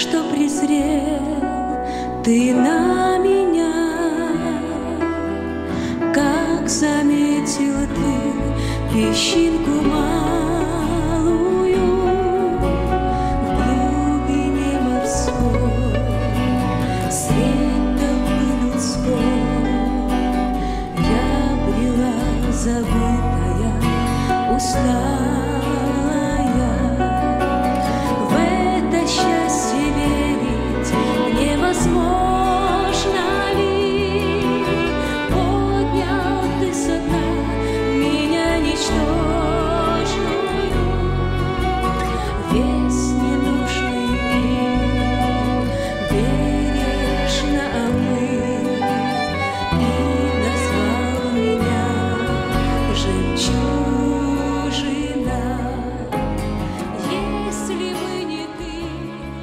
что презрел ты на меня, как заметил ты песчинку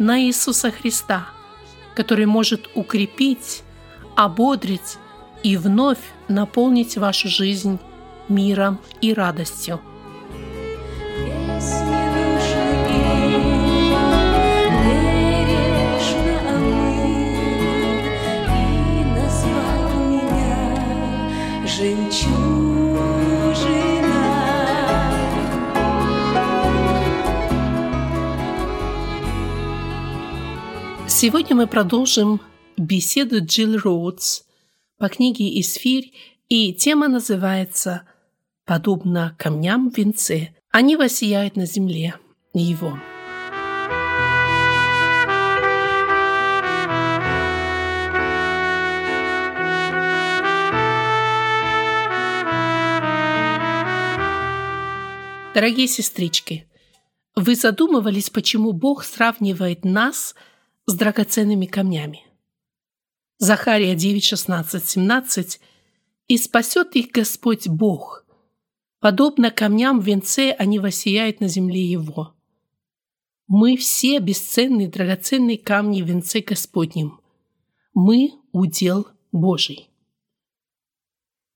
на Иисуса Христа, который может укрепить, ободрить и вновь наполнить вашу жизнь миром и радостью. Сегодня мы продолжим беседу Джилл Роудс по книге «Исфирь», и тема называется «Подобно камням в венце, они воссияют на земле его». Дорогие сестрички, вы задумывались, почему Бог сравнивает нас с драгоценными камнями? Захария 9, 16, 17 «И спасет их Господь Бог, подобно камням в венце они воссияют на земле Его». Мы все бесценные драгоценные камни в венце Господнем. Мы – удел Божий.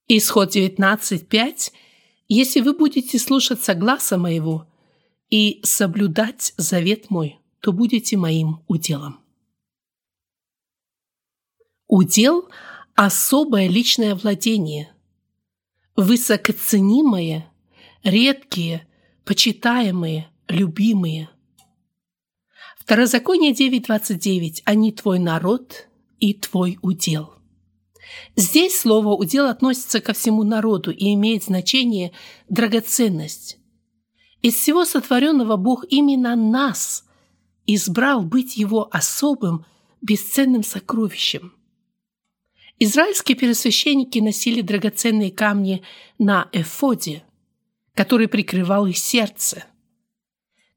Исход 19.5 «Если вы будете слушаться гласа моего и соблюдать завет мой, то будете моим уделом». Удел – особое личное владение, высокоценимое, редкие, почитаемые, любимые. Второзаконие 9.29 «Они твой народ и твой удел». Здесь слово «удел» относится ко всему народу и имеет значение «драгоценность». Из всего сотворенного Бог именно нас избрал быть Его особым, бесценным сокровищем. Израильские первосвященники носили драгоценные камни на эфоде, который прикрывал их сердце.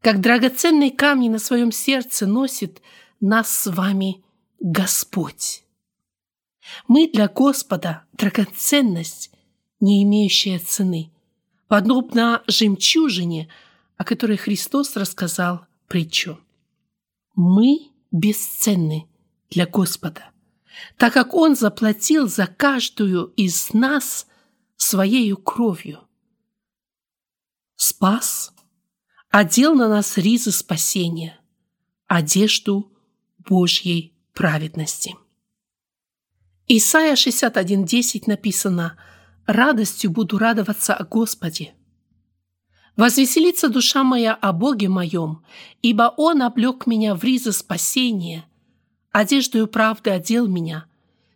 Как драгоценные камни на своем сердце носит нас с вами Господь. Мы для Господа драгоценность, не имеющая цены, подобно жемчужине, о которой Христос рассказал притчу. Мы бесценны для Господа, так как Он заплатил за каждую из нас Своею кровью. Спас, одел на нас ризы спасения, одежду Божьей праведности. Исайя 61.10 написано «Радостью буду радоваться о Господе». «Возвеселится душа моя о Боге моем, ибо Он облег меня в ризы спасения, одеждою правды одел меня,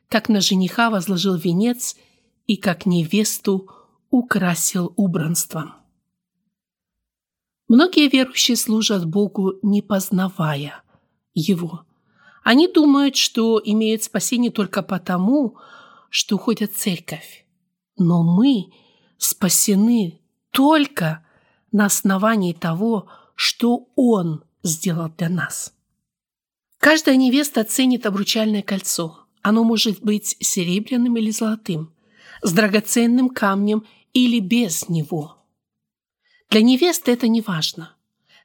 как на жениха возложил венец и как невесту украсил убранством». Многие верующие служат Богу, не познавая Его. Они думают, что имеют спасение только потому, что ходят в церковь. Но мы спасены только на основании того, что Он сделал для нас. Каждая невеста ценит обручальное кольцо. Оно может быть серебряным или золотым, с драгоценным камнем или без него. Для невесты это не важно,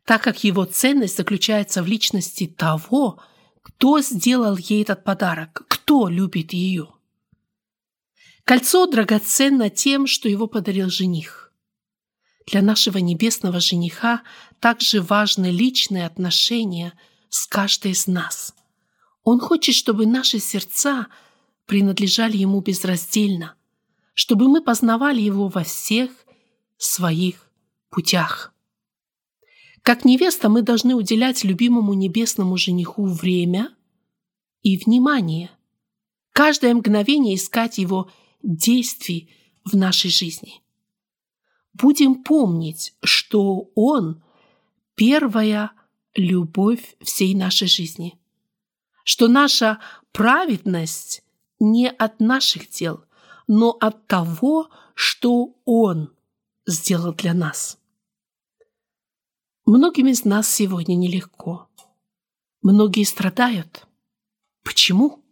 так как его ценность заключается в личности того, кто сделал ей этот подарок, кто любит ее. Кольцо драгоценно тем, что его подарил жених. Для нашего небесного жениха также важны личные отношения с каждой из нас. Он хочет, чтобы наши сердца принадлежали ему безраздельно, чтобы мы познавали его во всех своих путях. Как невеста мы должны уделять любимому небесному жениху время и внимание, каждое мгновение искать его действий в нашей жизни. Будем помнить, что Он – первая любовь всей нашей жизни, что наша праведность не от наших дел, но от того, что Он сделал для нас. Многим из нас сегодня нелегко. Многие страдают. Почему?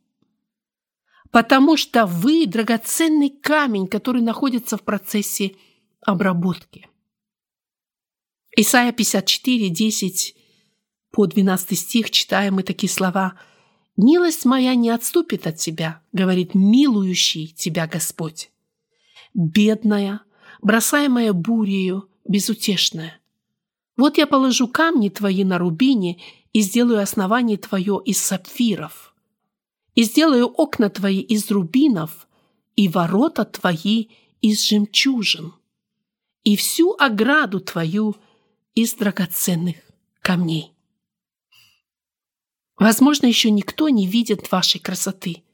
потому что вы – драгоценный камень, который находится в процессе обработки. Исайя 54, 10 по 12 стих читаем мы такие слова. «Милость моя не отступит от тебя, — говорит милующий тебя Господь. Бедная, бросаемая бурею, безутешная. Вот я положу камни твои на рубине и сделаю основание твое из сапфиров» и сделаю окна твои из рубинов и ворота твои из жемчужин, и всю ограду твою из драгоценных камней. Возможно, еще никто не видит вашей красоты,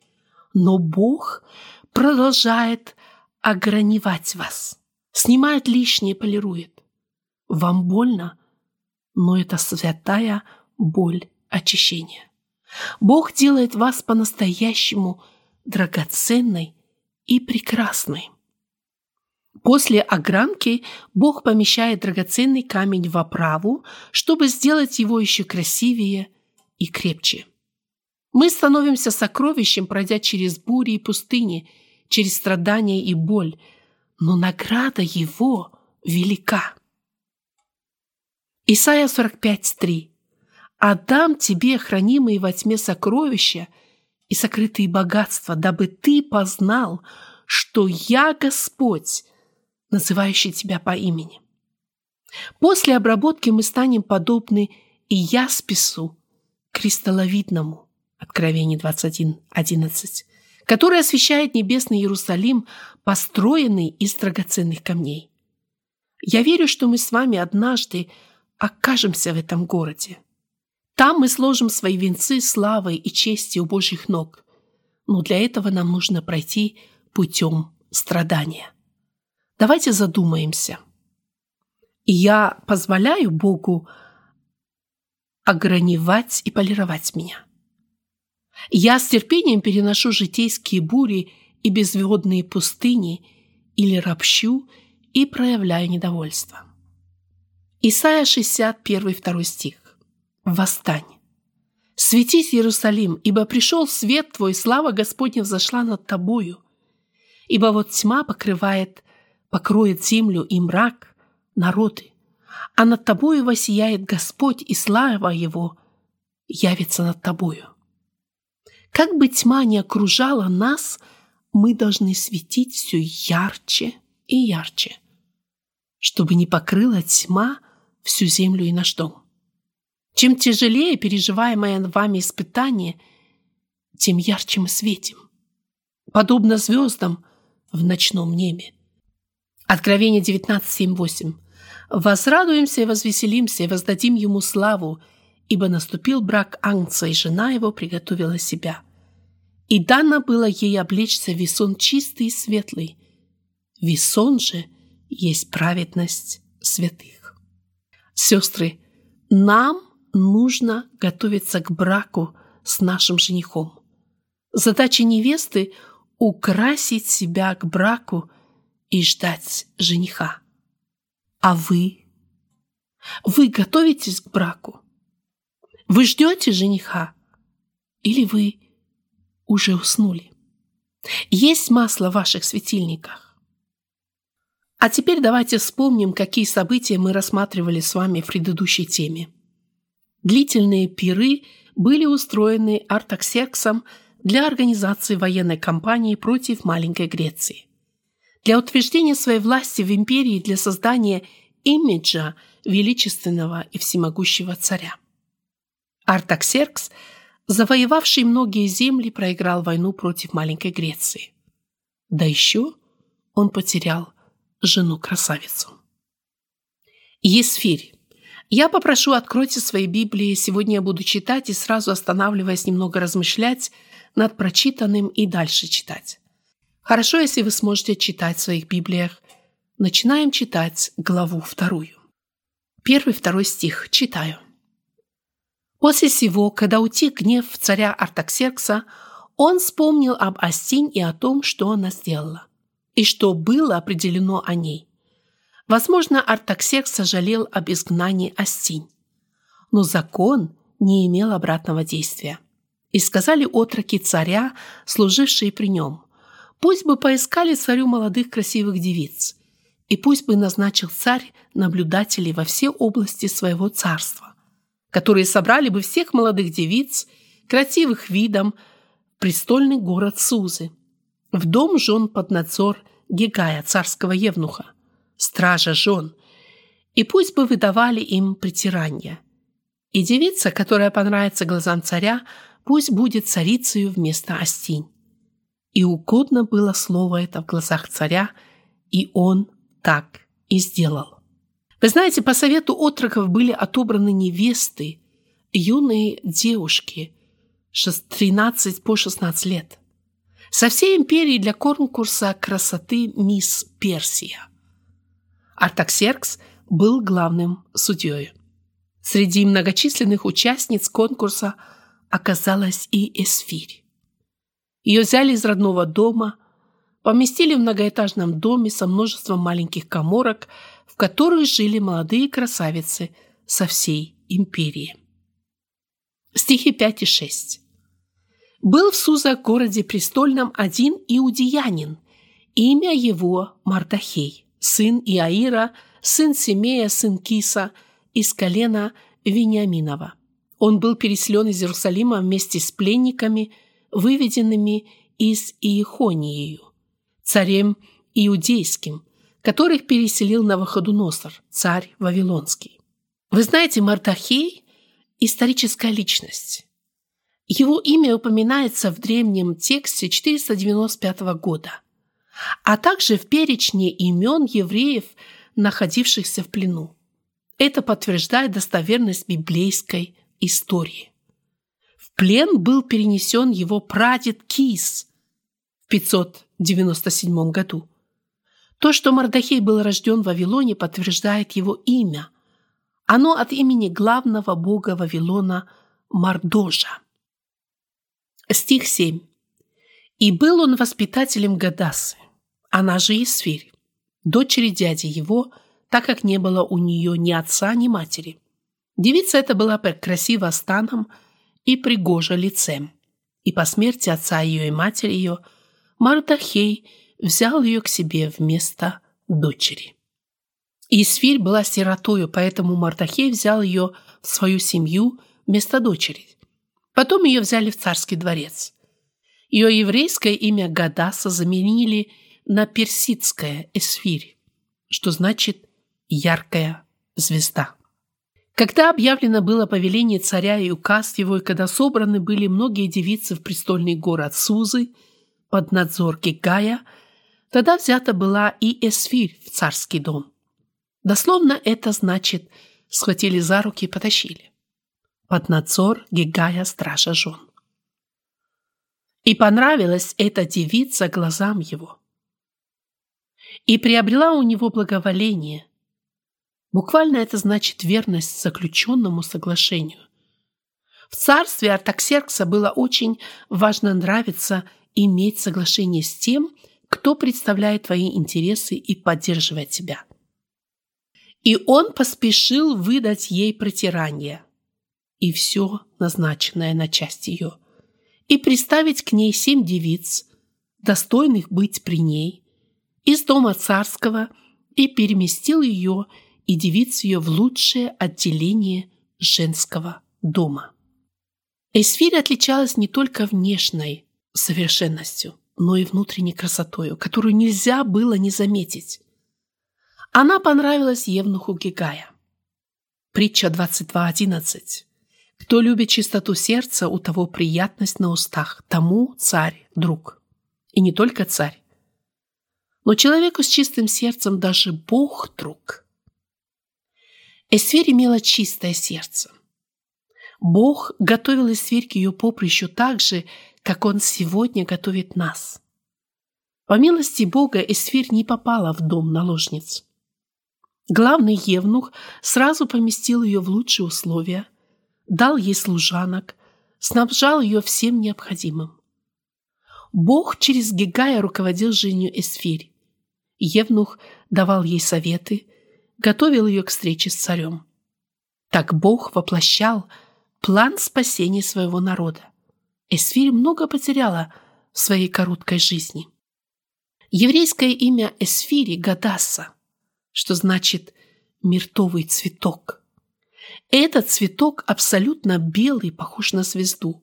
но Бог продолжает огранивать вас, снимает лишнее, полирует. Вам больно, но это святая боль очищения. Бог делает вас по-настоящему драгоценной и прекрасной. После огранки Бог помещает драгоценный камень в оправу, чтобы сделать его еще красивее и крепче. Мы становимся сокровищем, пройдя через бури и пустыни, через страдания и боль, но награда его велика. Исайя 45.3 Отдам тебе хранимые во тьме сокровища и сокрытые богатства, дабы ты познал, что я Господь, называющий тебя по имени. После обработки мы станем подобны и яспису, кристалловидному, Откровение 21.11, который освещает небесный Иерусалим, построенный из драгоценных камней. Я верю, что мы с вами однажды окажемся в этом городе. Там мы сложим свои венцы славы и чести у Божьих ног. Но для этого нам нужно пройти путем страдания. Давайте задумаемся. И я позволяю Богу огранивать и полировать меня. Я с терпением переношу житейские бури и безводные пустыни или ропщу и проявляю недовольство. Исайя 61, 2 стих восстань. Светись, Иерусалим, ибо пришел свет твой, слава Господня взошла над тобою. Ибо вот тьма покрывает, покроет землю и мрак, народы, а над тобою воссияет Господь, и слава Его явится над тобою. Как бы тьма ни окружала нас, мы должны светить все ярче и ярче, чтобы не покрыла тьма всю землю и наш дом. Чем тяжелее переживаемое вами испытание, тем ярче мы светим, подобно звездам в ночном небе. Откровение 19.7.8. «Возрадуемся и возвеселимся, и воздадим ему славу, ибо наступил брак Ангца, и жена его приготовила себя. И дано было ей облечься весон чистый и светлый. Весон же есть праведность святых». Сестры, нам – нужно готовиться к браку с нашим женихом. Задача невесты – украсить себя к браку и ждать жениха. А вы? Вы готовитесь к браку? Вы ждете жениха? Или вы уже уснули? Есть масло в ваших светильниках? А теперь давайте вспомним, какие события мы рассматривали с вами в предыдущей теме. Длительные пиры были устроены Артаксерксом для организации военной кампании против маленькой Греции. Для утверждения своей власти в империи для создания имиджа величественного и всемогущего царя. Артаксеркс, завоевавший многие земли, проиграл войну против маленькой Греции. Да еще он потерял жену-красавицу. Есфирь. Я попрошу, откройте свои Библии. Сегодня я буду читать и сразу останавливаясь немного размышлять над прочитанным и дальше читать. Хорошо, если вы сможете читать в своих Библиях. Начинаем читать главу вторую. Первый, второй стих. Читаю. После сего, когда утек гнев царя Артаксеркса, он вспомнил об Астинь и о том, что она сделала, и что было определено о ней. Возможно, Артаксеркс сожалел об изгнании Астинь, но закон не имел обратного действия. И сказали отроки царя, служившие при нем, пусть бы поискали царю молодых красивых девиц, и пусть бы назначил царь наблюдателей во все области своего царства, которые собрали бы всех молодых девиц, красивых видом, престольный город Сузы, в дом жен под надзор Гигая, царского евнуха, стража жен, и пусть бы выдавали им притирание. И девица, которая понравится глазам царя, пусть будет царицею вместо Астинь. И угодно было слово это в глазах царя, и он так и сделал. Вы знаете, по совету отроков были отобраны невесты, юные девушки, 13 по 16 лет. Со всей империи для конкурса красоты «Мисс Персия». Артаксеркс был главным судьей. Среди многочисленных участниц конкурса оказалась и Эсфирь. Ее взяли из родного дома, поместили в многоэтажном доме со множеством маленьких коморок, в которых жили молодые красавицы со всей империи. Стихи 5 и 6. Был в Суза городе престольном один иудеянин, имя его Мардахей, сын Иаира, сын Семея, сын Киса, из колена Вениаминова. Он был переселен из Иерусалима вместе с пленниками, выведенными из Иехониею царем иудейским, которых переселил Навуходоносор, царь Вавилонский. Вы знаете, Мардахей – историческая личность. Его имя упоминается в древнем тексте 495 года, а также в перечне имен евреев, находившихся в плену. Это подтверждает достоверность библейской истории. Плен был перенесен его прадед Кис в 500 97 году. То, что Мардахей был рожден в Вавилоне, подтверждает его имя. Оно от имени главного бога Вавилона Мардожа. Стих 7. «И был он воспитателем Гадасы, она же Исфирь, дочери дяди его, так как не было у нее ни отца, ни матери. Девица эта была красива станом и пригожа лицем, и по смерти отца ее и матери ее – Мардахей взял ее к себе вместо дочери. Исфирь была сиротою, поэтому Мардахей взял ее в свою семью вместо дочери. Потом ее взяли в царский дворец. Ее еврейское имя Гадаса заменили на персидское Эсфирь, что значит «яркая звезда». Когда объявлено было повеление царя и указ его, и когда собраны были многие девицы в престольный город Сузы – под надзор Гигая, тогда взята была и Эсфирь в царский дом. Дословно это значит «схватили за руки и потащили». Под надзор Гигая стража жен. И понравилась эта девица глазам его. И приобрела у него благоволение. Буквально это значит верность заключенному соглашению. В царстве Артаксеркса было очень важно нравиться иметь соглашение с тем, кто представляет твои интересы и поддерживает тебя. И он поспешил выдать ей протирание и все назначенное на часть ее. и приставить к ней семь девиц, достойных быть при ней, из дома царского, и переместил ее и девиц ее в лучшее отделение женского дома. Эсфирь отличалась не только внешней совершенностью, но и внутренней красотою, которую нельзя было не заметить. Она понравилась Евнуху Гигая. Притча 22.11. Кто любит чистоту сердца, у того приятность на устах, тому царь – друг. И не только царь. Но человеку с чистым сердцем даже Бог – друг. Эсфирь имела чистое сердце. Бог готовил Эсфирь к ее поприщу так же, как Он сегодня готовит нас. По милости Бога Эсфирь не попала в дом наложниц. Главный евнух сразу поместил ее в лучшие условия – дал ей служанок, снабжал ее всем необходимым. Бог через Гигая руководил жизнью Эсфирь. Евнух давал ей советы, готовил ее к встрече с царем. Так Бог воплощал план спасения своего народа. Эсфирь много потеряла в своей короткой жизни. Еврейское имя Эсфири – Гадаса, что значит «миртовый цветок». Этот цветок абсолютно белый, похож на звезду.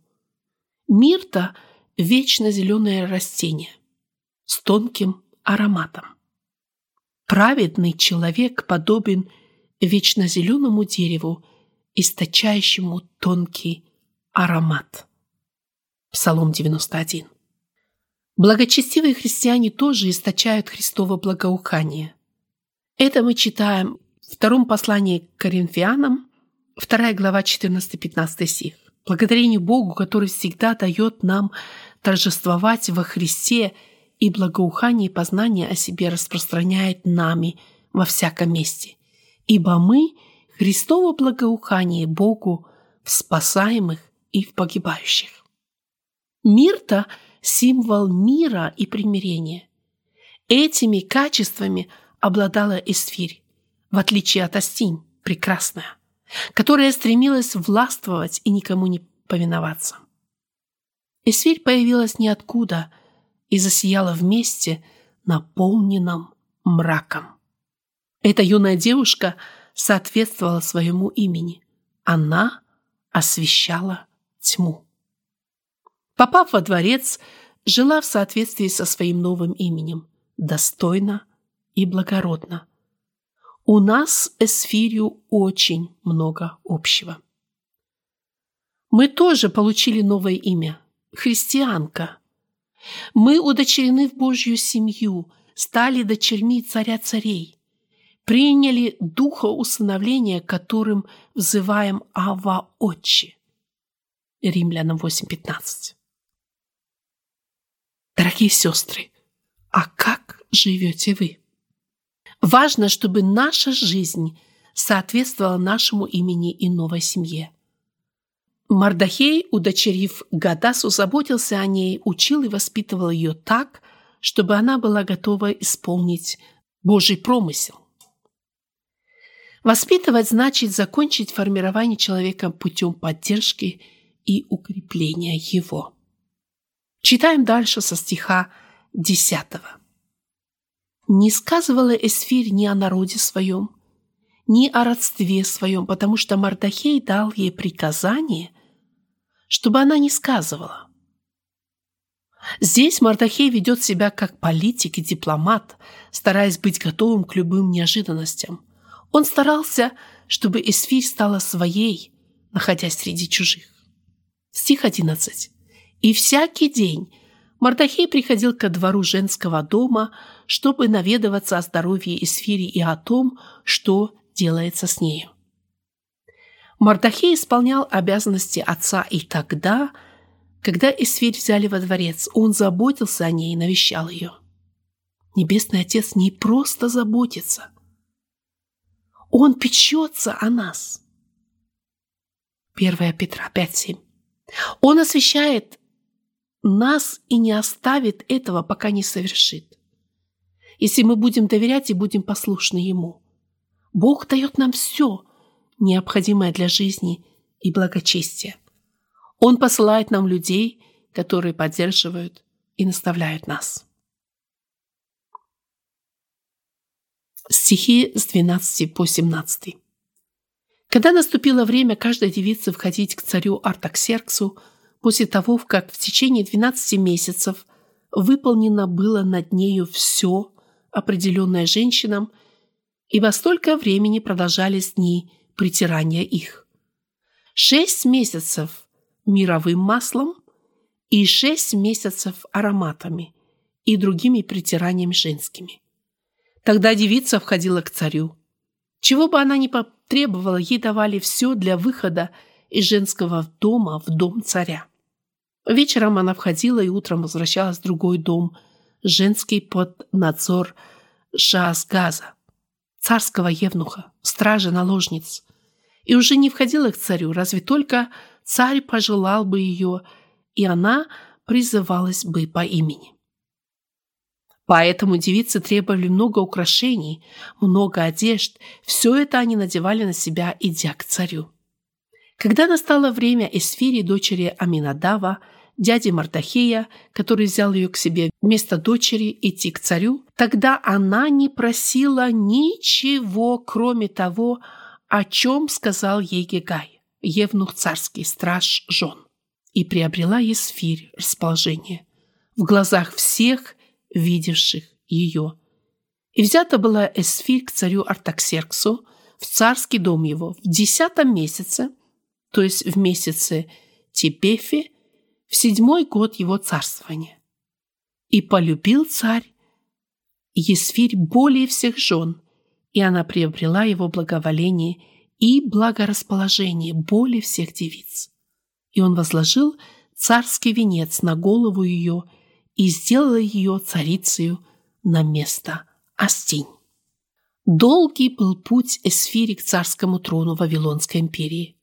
Мирта – вечно зеленое растение с тонким ароматом. Праведный человек подобен вечно зеленому дереву, источающему тонкий аромат. Псалом 91. Благочестивые христиане тоже источают Христово благоухание. Это мы читаем в втором послании к Коринфянам, Вторая глава, 14-15 стих. Благодарение Богу, который всегда дает нам торжествовать во Христе и благоухание и познание о себе распространяет нами во всяком месте. Ибо мы – Христово благоухание Богу в спасаемых и в погибающих. Мир-то – символ мира и примирения. Этими качествами обладала Эсфирь, в отличие от Астинь, прекрасная которая стремилась властвовать и никому не повиноваться. Эсфирь появилась ниоткуда и засияла вместе, наполненном мраком. Эта юная девушка соответствовала своему имени. Она освещала тьму. Попав во дворец, жила в соответствии со своим новым именем, достойно и благородно – у нас с Эсфирью очень много общего. Мы тоже получили новое имя – христианка. Мы удочерены в Божью семью, стали дочерьми царя царей, приняли духа усыновления, которым взываем Ава Отче. Римлянам 8.15. Дорогие сестры, а как живете вы? Важно, чтобы наша жизнь соответствовала нашему имени и новой семье. Мардахей, удочерив Гадасу, заботился о ней, учил и воспитывал ее так, чтобы она была готова исполнить Божий промысел. Воспитывать значит закончить формирование человека путем поддержки и укрепления его. Читаем дальше со стиха 10. Не сказывала Эсфирь ни о народе своем, ни о родстве своем, потому что Мардахей дал ей приказание, чтобы она не сказывала. Здесь Мардахей ведет себя как политик и дипломат, стараясь быть готовым к любым неожиданностям. Он старался, чтобы Эсфирь стала своей, находясь среди чужих. Стих 11. «И всякий день Мардахей приходил ко двору женского дома, чтобы наведываться о здоровье Исфири и о том, что делается с нею. Мардахей исполнял обязанности отца и тогда, когда Исфирь взяли во дворец, он заботился о ней и навещал ее. Небесный Отец не просто заботится. Он печется о нас. 1 Петра 5.7. Он освещает нас и не оставит этого, пока не совершит. Если мы будем доверять и будем послушны Ему. Бог дает нам все, необходимое для жизни и благочестия. Он посылает нам людей, которые поддерживают и наставляют нас. Стихи с 12 по 17. Когда наступило время каждой девицы входить к царю Артаксерксу, после того, как в течение 12 месяцев выполнено было над нею все, определенное женщинам, ибо столько времени продолжались дни притирания их. Шесть месяцев мировым маслом и шесть месяцев ароматами и другими притираниями женскими. Тогда девица входила к царю. Чего бы она ни потребовала, ей давали все для выхода из женского дома в дом царя. Вечером она входила и утром возвращалась в другой дом, женский под надзор Шаасгаза, царского евнуха, стражи наложниц, и уже не входила к царю, разве только царь пожелал бы ее, и она призывалась бы по имени. Поэтому девицы требовали много украшений, много одежд. Все это они надевали на себя, идя к царю. Когда настало время Эсфири, дочери Аминадава, дяди Мардахея, который взял ее к себе вместо дочери идти к царю, тогда она не просила ничего, кроме того, о чем сказал ей Гегай, евнух царский, страж жен, и приобрела Есфирь расположение в глазах всех видевших ее. И взята была Эсфирь к царю Артаксерксу в царский дом его в десятом месяце, то есть в месяце Тепефе, в седьмой год его царствования. И полюбил царь Есфирь более всех жен, и она приобрела его благоволение и благорасположение более всех девиц. И он возложил царский венец на голову ее и сделала ее царицею на место Астинь. Долгий был путь Эсфири к царскому трону Вавилонской империи.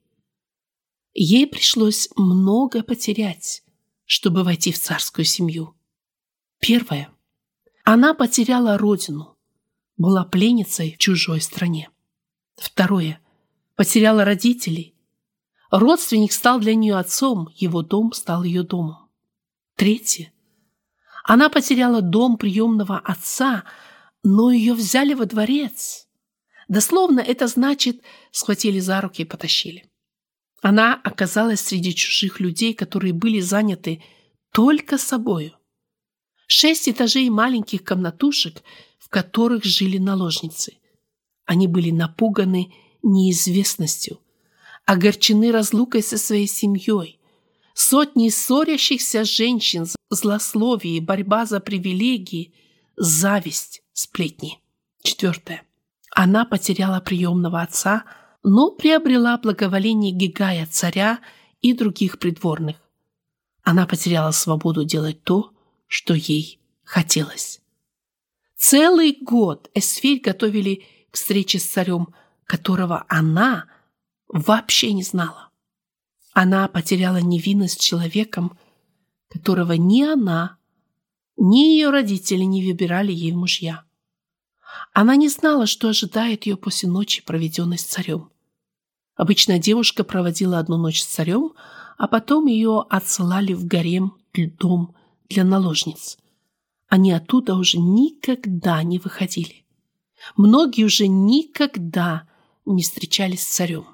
Ей пришлось много потерять, чтобы войти в царскую семью. Первое. Она потеряла родину, была пленницей в чужой стране. Второе. Потеряла родителей. Родственник стал для нее отцом, его дом стал ее домом. Третье. Она потеряла дом приемного отца, но ее взяли во дворец. Дословно это значит схватили за руки и потащили. Она оказалась среди чужих людей, которые были заняты только собою. Шесть этажей маленьких комнатушек, в которых жили наложницы. Они были напуганы неизвестностью, огорчены разлукой со своей семьей, Сотни ссорящихся женщин, злословие, борьба за привилегии, зависть, сплетни. Четвертое. Она потеряла приемного отца, но приобрела благоволение Гигая, царя и других придворных. Она потеряла свободу делать то, что ей хотелось. Целый год Эсфирь готовили к встрече с царем, которого она вообще не знала. Она потеряла невинность человеком, которого ни она, ни ее родители не выбирали ей мужья. Она не знала, что ожидает ее после ночи, проведенной с царем. Обычно девушка проводила одну ночь с царем, а потом ее отсылали в гарем дом для наложниц. Они оттуда уже никогда не выходили. Многие уже никогда не встречались с царем.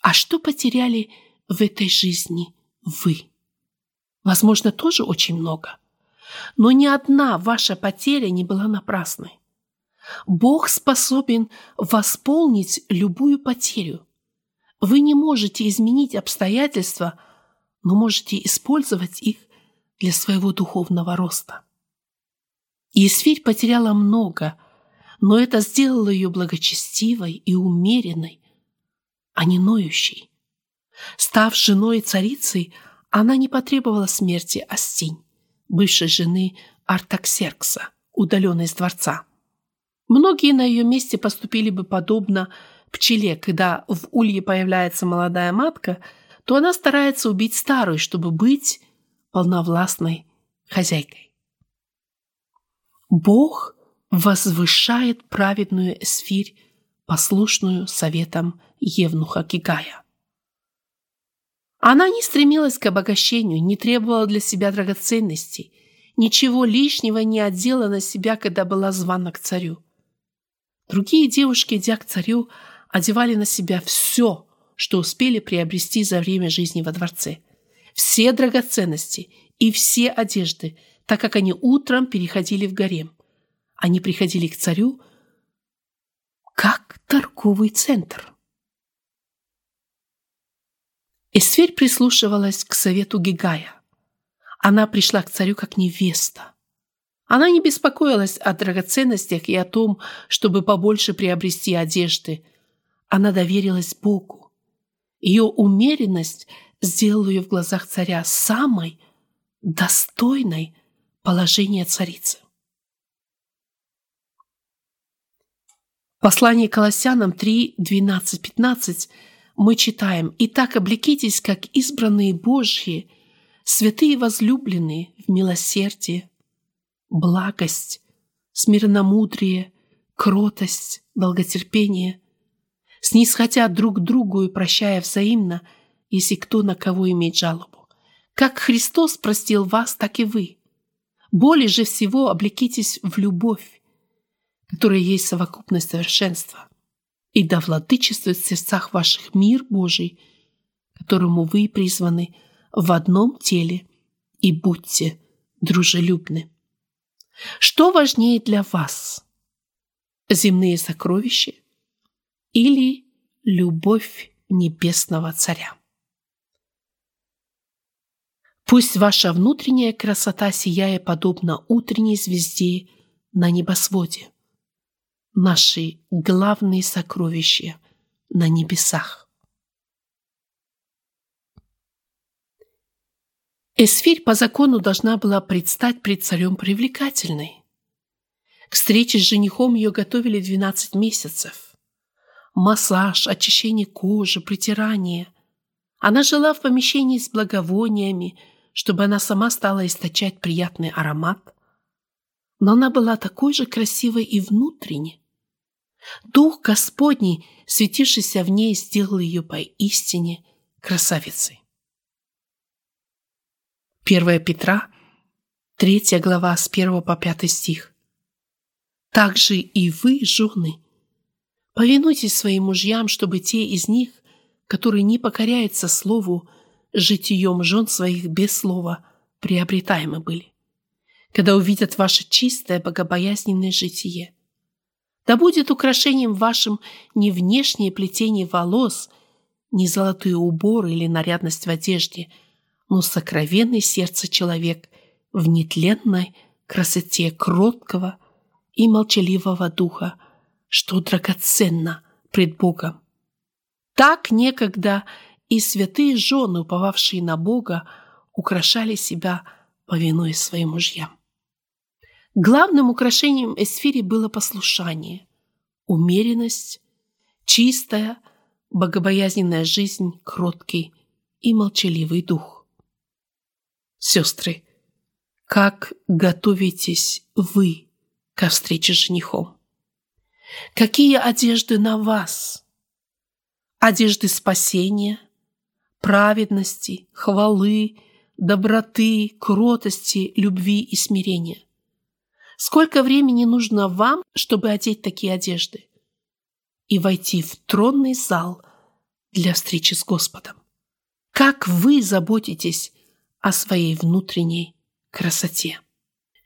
А что потеряли в этой жизни вы. Возможно, тоже очень много. Но ни одна ваша потеря не была напрасной. Бог способен восполнить любую потерю. Вы не можете изменить обстоятельства, но можете использовать их для своего духовного роста. Есфирь потеряла много, но это сделало ее благочестивой и умеренной, а не ноющей. Став женой царицей, она не потребовала смерти Астинь, бывшей жены Артаксеркса, удаленной из дворца. Многие на ее месте поступили бы подобно пчеле, когда в улье появляется молодая матка, то она старается убить старую, чтобы быть полновластной хозяйкой. Бог возвышает праведную эсфирь, послушную советам Евнуха Гигая. Она не стремилась к обогащению, не требовала для себя драгоценностей, ничего лишнего не отдела на себя, когда была звана к царю. Другие девушки, идя к царю, одевали на себя все, что успели приобрести за время жизни во дворце. Все драгоценности и все одежды, так как они утром переходили в гарем. Они приходили к царю как торговый центр. Эсфирь прислушивалась к совету Гигая. Она пришла к царю как невеста. Она не беспокоилась о драгоценностях и о том, чтобы побольше приобрести одежды. Она доверилась Богу. Ее умеренность сделала ее в глазах царя самой достойной положения царицы. Послание Колоссянам 3, 12, 15 мы читаем «Итак, облекитесь, как избранные Божьи, святые возлюбленные в милосердие, благость, смиренномудрие, кротость, долготерпение, снисходя друг другу и прощая взаимно, если кто на кого имеет жалобу. Как Христос простил вас, так и вы. Более же всего облекитесь в любовь, которая есть совокупность совершенства и да владычествует в сердцах ваших мир Божий, которому вы призваны в одном теле, и будьте дружелюбны. Что важнее для вас? Земные сокровища или любовь небесного царя? Пусть ваша внутренняя красота сияя подобно утренней звезде на небосводе наши главные сокровища на небесах. Эсфирь по закону должна была предстать пред царем привлекательной. К встрече с женихом ее готовили 12 месяцев. Массаж, очищение кожи, притирание. Она жила в помещении с благовониями, чтобы она сама стала источать приятный аромат. Но она была такой же красивой и внутренне, Дух Господний, светившийся в ней, сделал ее поистине красавицей. 1 Петра, 3 глава, с 1 по 5 стих. «Также и вы, жены, повинуйтесь своим мужьям, чтобы те из них, которые не покоряются слову, житием жен своих без слова, приобретаемы были, когда увидят ваше чистое, богобоязненное житие, да будет украшением вашим не внешнее плетение волос, не золотые уборы или нарядность в одежде, но сокровенный сердце человек в нетленной красоте кроткого и молчаливого духа, что драгоценно пред Богом. Так некогда и святые жены, уповавшие на Бога, украшали себя, повинуясь своим мужьям. Главным украшением эсфири было послушание, умеренность, чистая, богобоязненная жизнь, кроткий и молчаливый дух. Сестры, как готовитесь вы ко встрече с женихом? Какие одежды на вас? Одежды спасения, праведности, хвалы, доброты, кротости, любви и смирения. Сколько времени нужно вам, чтобы одеть такие одежды и войти в тронный зал для встречи с Господом? Как вы заботитесь о своей внутренней красоте?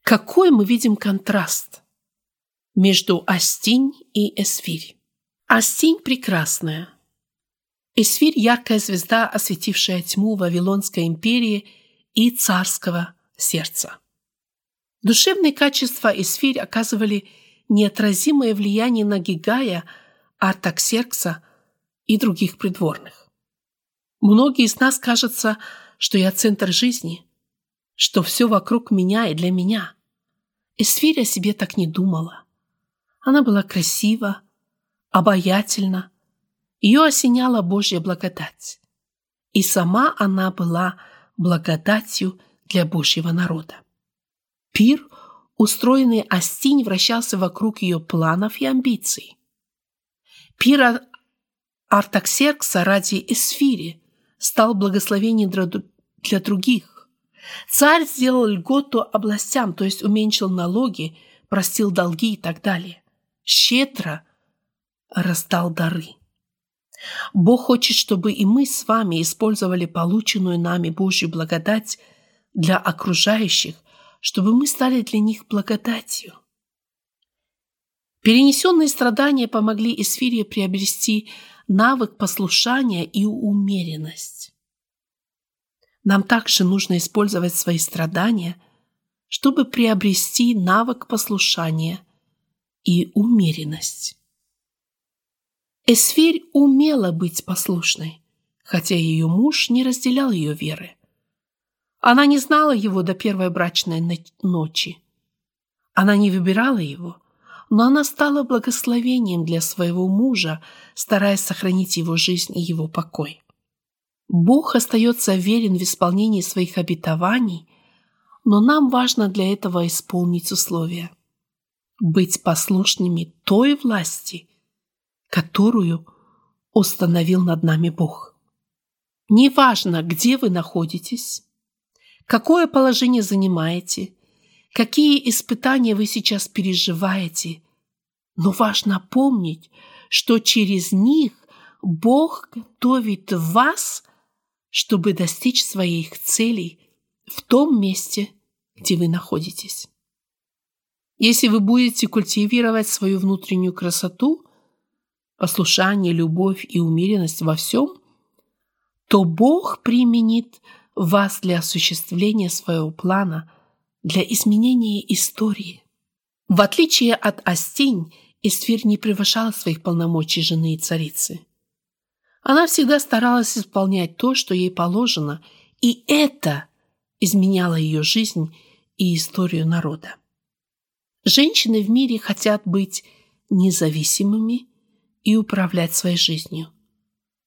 Какой мы видим контраст между Астинь и Эсфирь? Астинь прекрасная. Эсфирь – яркая звезда, осветившая тьму Вавилонской империи и царского сердца. Душевные качества Эсфирь оказывали неотразимое влияние на Гигая, Артаксеркса и других придворных. Многие из нас кажется, что я центр жизни, что все вокруг меня и для меня. Эсфирь о себе так не думала. Она была красива, обаятельна, ее осеняла Божья благодать. И сама она была благодатью для Божьего народа. Пир, устроенный Астинь, вращался вокруг ее планов и амбиций. Пир Артаксеркса ради Эсфири, стал благословением для других. Царь сделал льготу областям, то есть уменьшил налоги, простил долги и так далее. Щедро раздал дары. Бог хочет, чтобы и мы с вами использовали полученную нами Божью благодать для окружающих, чтобы мы стали для них благодатью. Перенесенные страдания помогли Эсфире приобрести навык послушания и умеренность. Нам также нужно использовать свои страдания, чтобы приобрести навык послушания и умеренность. Эсфирь умела быть послушной, хотя ее муж не разделял ее веры. Она не знала его до первой брачной ночи. Она не выбирала его, но она стала благословением для своего мужа, стараясь сохранить его жизнь и его покой. Бог остается верен в исполнении своих обетований, но нам важно для этого исполнить условия. Быть послушными той власти, которую установил над нами Бог. Неважно, где вы находитесь, какое положение занимаете, какие испытания вы сейчас переживаете, но важно помнить, что через них Бог готовит вас, чтобы достичь своих целей в том месте, где вы находитесь. Если вы будете культивировать свою внутреннюю красоту, послушание, любовь и умеренность во всем, то Бог применит вас для осуществления своего плана, для изменения истории. В отличие от Астинь, Эстфир не превышала своих полномочий жены и царицы. Она всегда старалась исполнять то, что ей положено, и это изменяло ее жизнь и историю народа. Женщины в мире хотят быть независимыми и управлять своей жизнью.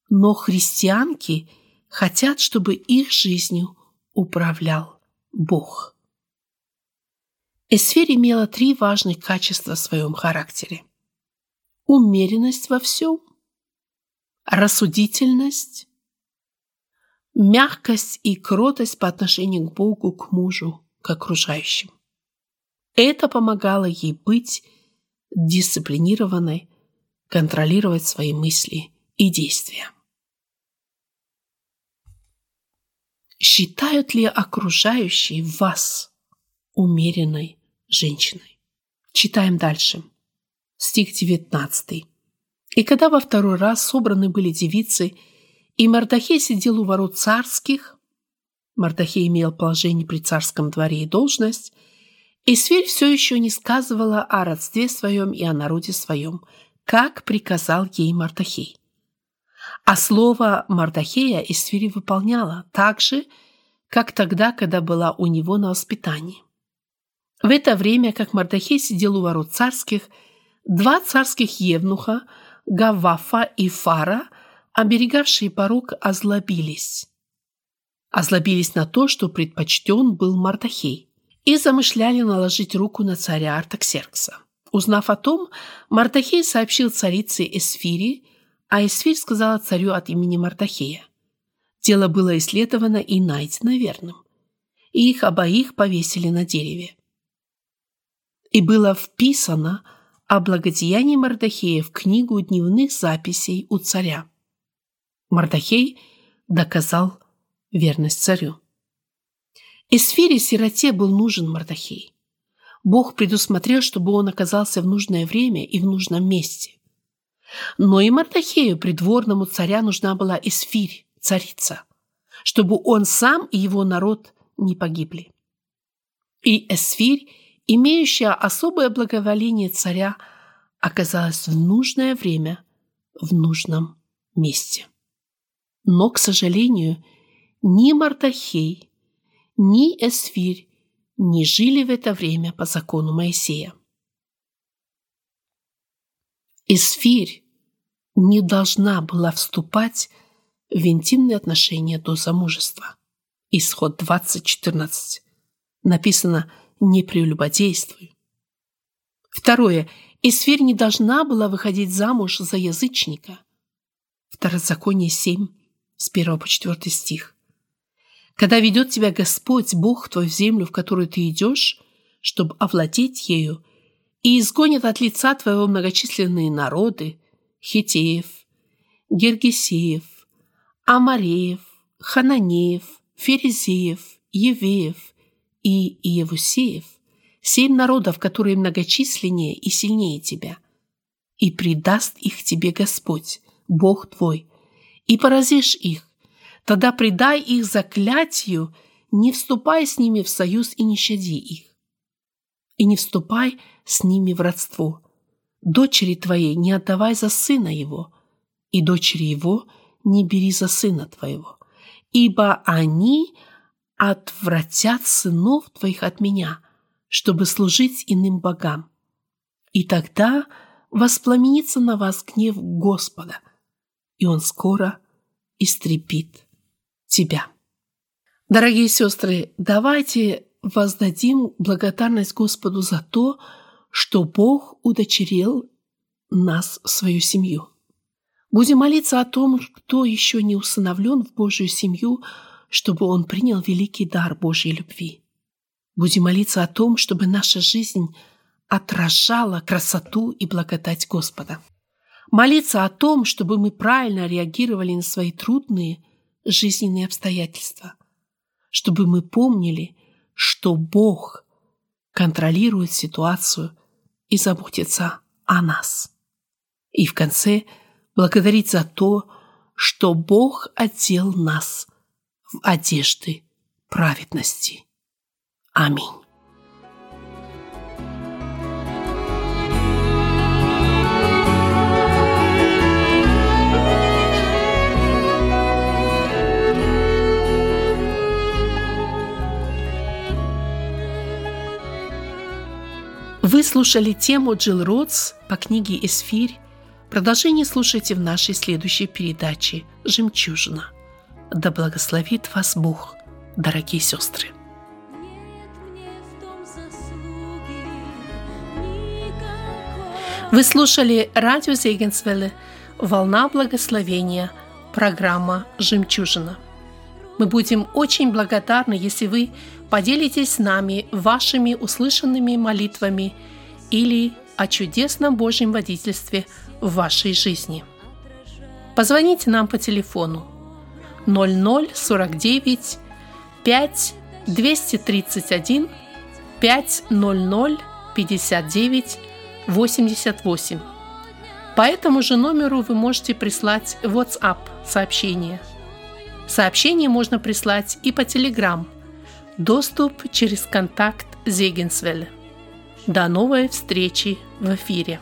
Но христианки хотят, чтобы их жизнью управлял Бог. Эсфер имела три важных качества в своем характере. Умеренность во всем, рассудительность, мягкость и кротость по отношению к Богу, к мужу, к окружающим. Это помогало ей быть дисциплинированной, контролировать свои мысли и действия. Считают ли окружающие вас умеренной женщиной? Читаем дальше. Стих 19. «И когда во второй раз собраны были девицы, и Мардахей сидел у ворот царских, Мардахей имел положение при царском дворе и должность, и Сверь все еще не сказывала о родстве своем и о народе своем, как приказал ей Мартахей. А слово Мардахея Эсфири выполняла так же, как тогда, когда была у него на воспитании. В это время, как Мардахей сидел у ворот царских, два царских евнуха, Гавафа и Фара, оберегавшие порог, озлобились. Озлобились на то, что предпочтен был Мардахей, и замышляли наложить руку на царя Артаксеркса. Узнав о том, Мартахей сообщил царице Эсфири, а Эсфирь сказала царю от имени Мартахея. Дело было исследовано и найдено верным. И их обоих повесили на дереве. И было вписано о благодеянии Мардахея в книгу дневных записей у царя. Мардахей доказал верность царю. Эсфире сироте был нужен Мардахей. Бог предусмотрел, чтобы он оказался в нужное время и в нужном месте. Но и Мардахею, придворному царя, нужна была Эсфирь, царица, чтобы он сам и его народ не погибли. И Эсфирь, имеющая особое благоволение царя, оказалась в нужное время в нужном месте. Но, к сожалению, ни Мардахей, ни Эсфирь не жили в это время по закону Моисея. Исфирь не должна была вступать в интимные отношения до замужества. Исход 20.14. Написано «не прелюбодействуй». Второе. Исфирь не должна была выходить замуж за язычника. Второзаконие 7, с 1 по 4 стих. Когда ведет тебя Господь, Бог твой, в землю, в которую ты идешь, чтобы овладеть ею, и изгонит от лица твоего многочисленные народы, хитеев, гергесеев, амареев, хананеев, ферезеев, евеев и иевусеев, семь народов, которые многочисленнее и сильнее тебя, и предаст их тебе Господь, Бог твой, и поразишь их, тогда предай их заклятию, не вступай с ними в союз и не щади их. И не вступай с ними в родство. Дочери твоей не отдавай за сына его, и дочери его не бери за сына твоего, ибо они отвратят сынов твоих от меня, чтобы служить иным богам. И тогда воспламенится на вас гнев Господа, и Он скоро истрепит тебя. Дорогие сестры, давайте воздадим благодарность Господу за то, что Бог удочерил нас в свою семью. Будем молиться о том, кто еще не усыновлен в Божью семью, чтобы он принял великий дар Божьей любви. Будем молиться о том, чтобы наша жизнь отражала красоту и благодать Господа. Молиться о том, чтобы мы правильно реагировали на свои трудные жизненные обстоятельства, чтобы мы помнили, что Бог контролирует ситуацию и заботится о нас. И в конце благодарить за то, что Бог одел нас в одежды праведности. Аминь. Вы слушали тему Джилл Ротс по книге «Эсфирь». Продолжение слушайте в нашей следующей передаче «Жемчужина». Да благословит вас Бог, дорогие сестры. Вы слушали радио Зейгенсвелле «Волна благословения», программа «Жемчужина». Мы будем очень благодарны, если вы поделитесь с нами вашими услышанными молитвами или о чудесном Божьем водительстве в вашей жизни. Позвоните нам по телефону 0049 5 231 500 59 88. По этому же номеру вы можете прислать WhatsApp сообщение. Сообщение можно прислать и по Telegram. Доступ через контакт Зегенсвелля. До новой встречи в эфире.